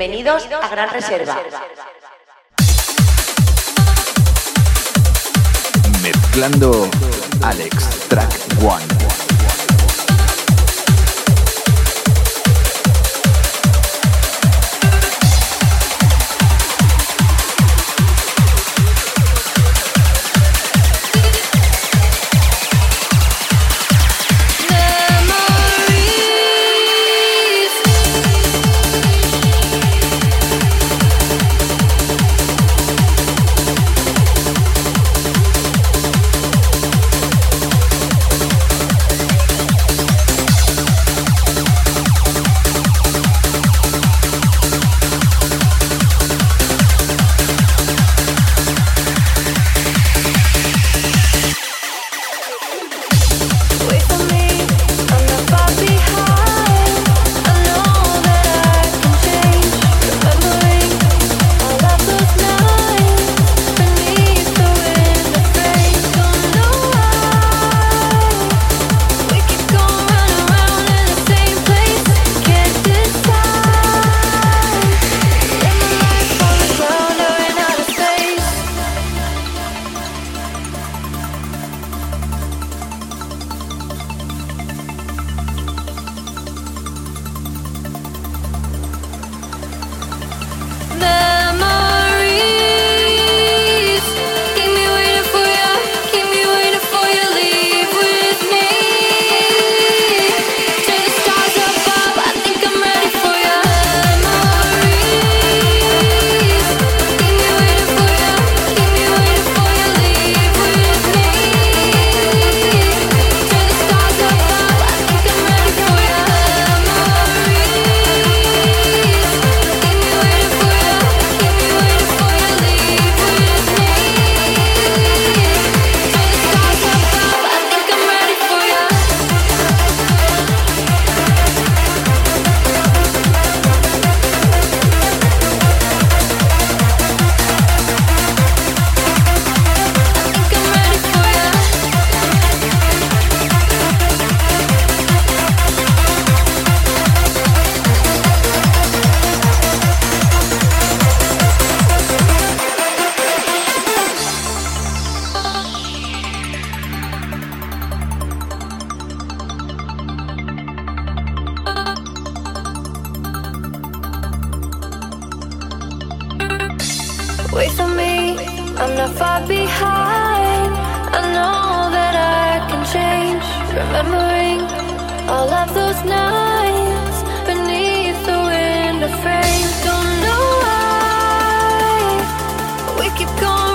Bienvenidos a Gran Reserva. Mezclando Alex Track One. far behind. I know that I can change. Remembering all of those nights beneath the window frame. Don't know why we keep going.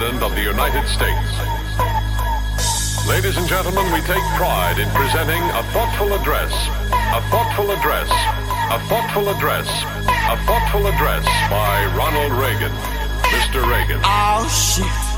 President of the United States. Ladies and gentlemen, we take pride in presenting a thoughtful address, a thoughtful address, a thoughtful address, a thoughtful address by Ronald Reagan. Mr. Reagan. Oh, shit.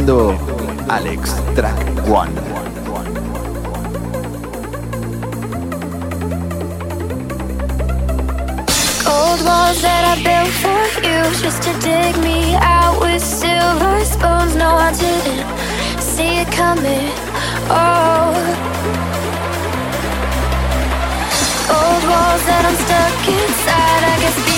Mezclando Alex Trackone. Old walls that I built for you just to dig me out with silver spoons. No, I didn't see it coming. Oh, old walls that I'm stuck inside. I guess